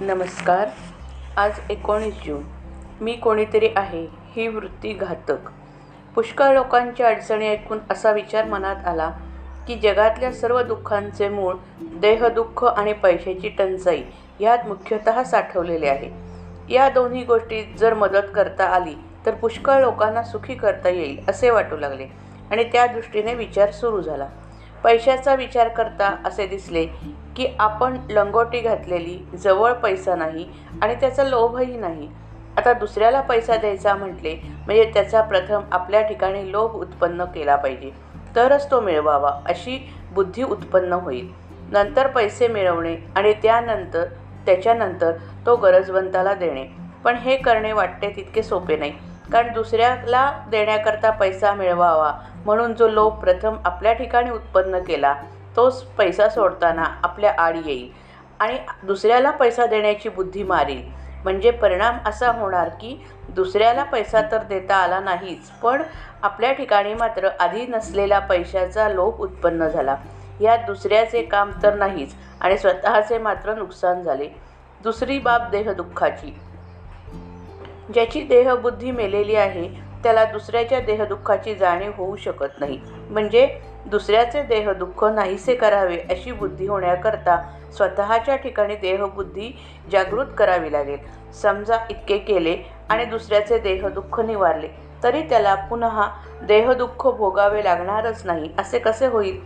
नमस्कार. आज एकोणीस जून. मी कोणीतरी आहे ही वृत्ती घातक. पुष्कळ लोकांच्या अडचणी ऐकून असा विचार मनात आला की जगातल्या सर्व दुःखांचे मूळ देहदुःख आणि पैशाची टंचाई यात मुख्यतः साठवलेले आहे. या दोन्ही गोष्टी जर मदत करता आली तर पुष्कळ लोकांना सुखी करता येईल असे वाटू लागले आणि त्या दृष्टीने विचार सुरू झाला. पैशाचा विचार करता असे दिसले की आपण लंगोटी घातलेली जवळ पैसा नाही आणि त्याचा लोभही नाही. आता दुसऱ्याला पैसा द्यायचा म्हटले म्हणजे त्याचा प्रथम आपल्या ठिकाणी लोभ उत्पन्न केला पाहिजे. तरच तो मिळवावा अशी बुद्धी उत्पन्न होईल. नंतर पैसे मिळवणे आणि त्यानंतर त्याच्यानंतर तो गरजवंताला देणे. पण हे करणे वाटते तितके सोपे नाही. कारण दुसऱ्याला देण्याकरता पैसा मिळवावा. म्हणून जो लोभ प्रथम आपल्या ठिकाणी उत्पन्न केला तोच पैसा सोडताना आपल्या आड येईल आणि दुसऱ्याला पैसा देण्याची बुद्धी मारेल. म्हणजे परिणाम असा होणार की दुसऱ्याला पैसा तर देता आला नाहीच पण आपल्या ठिकाणी मात्र आधी नसलेला पैशाचा लोभ उत्पन्न झाला. यात दुसऱ्याचे काम तर नाहीच आणि स्वतःचे मात्र नुकसान झाले. दुसरी बाब देहदुःखाची. ज्याची देहबुद्धी मेलेली आहे त्याला दुसऱ्याच्या देहदुःखाची जाणीव होऊ शकत नाही. म्हणजे दुसऱ्याचे देहदुःख नाहीसे करावे अशी बुद्धी होण्याकरता स्वतःच्या ठिकाणी देहबुद्धी जागृत करावी लागेल. समजा इतके केले आणि दुसऱ्याचे देहदुःख निवारले तरी त्याला पुन्हा देहदुःख भोगावे लागणारच नाही. असे कसे होईल?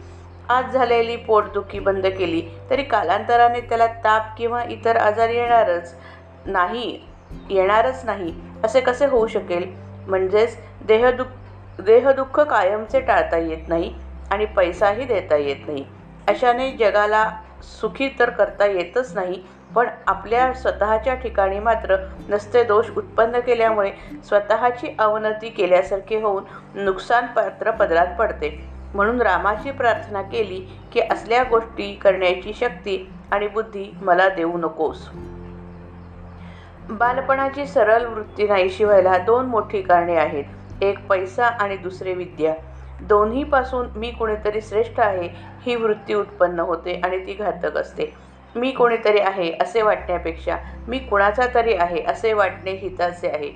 आज झालेली पोटदुखी बंद केली तरी कालांतराने त्याला ताप किंवा इतर आजार येणारच नाही. येणारच नाही असे कसे होऊ शकेल? म्हणजेच देहदुःख देहदुःख कायमचे टाळता येत नाही आणि पैसाही देता येत नाही. अशाने जगाला सुखी तर करता येतच नाही पण आपल्या स्वतःच्या ठिकाणी मात्र नसते दोष उत्पन्न केल्यामुळे स्वतःची अवनती केल्यासारखे होऊन नुकसान पात्र पदरात पडते. म्हणून रामाची प्रार्थना केली की असल्या गोष्टी करण्याची शक्ती आणि बुद्धी मला देऊ नकोस. बालपणाची सरळ वृत्ती नाहीशी व्हायला दोन मोठी कारणे आहेत. एक पैसा आणि दुसरे विद्या. दोन्हीपासून मी कोणीतरी श्रेष्ठ आहे ही वृत्ती उत्पन्न होते आणि ती घातक असते. मी कोणीतरी आहे असे वाटण्यापेक्षा मी कुणाचा तरी आहे असे वाटणे हिताचे आहे.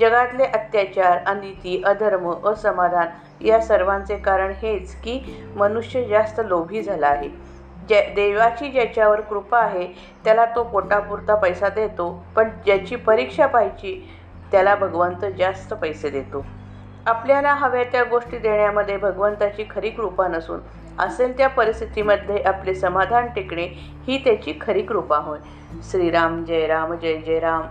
जगातले अत्याचार अनिती अधर्म असमाधान या सर्वांचे कारण हेच की मनुष्य जास्त लोभी झाला आहे. ज्या देवाची ज्याच्यावर कृपा आहे त्याला तो पोटापुरता पैसा देतो. पण ज्याची परीक्षा पाहिजे त्याला भगवंत जास्त पैसे देतो. आपल्याला हव्या त्या गोष्टी देण्यामध्ये भगवंताची खरी कृपा नसून असेल त्या परिस्थितीमध्ये आपले समाधान टिकणे ही त्याची खरी कृपा होय. श्रीराम जय राम जय जय राम.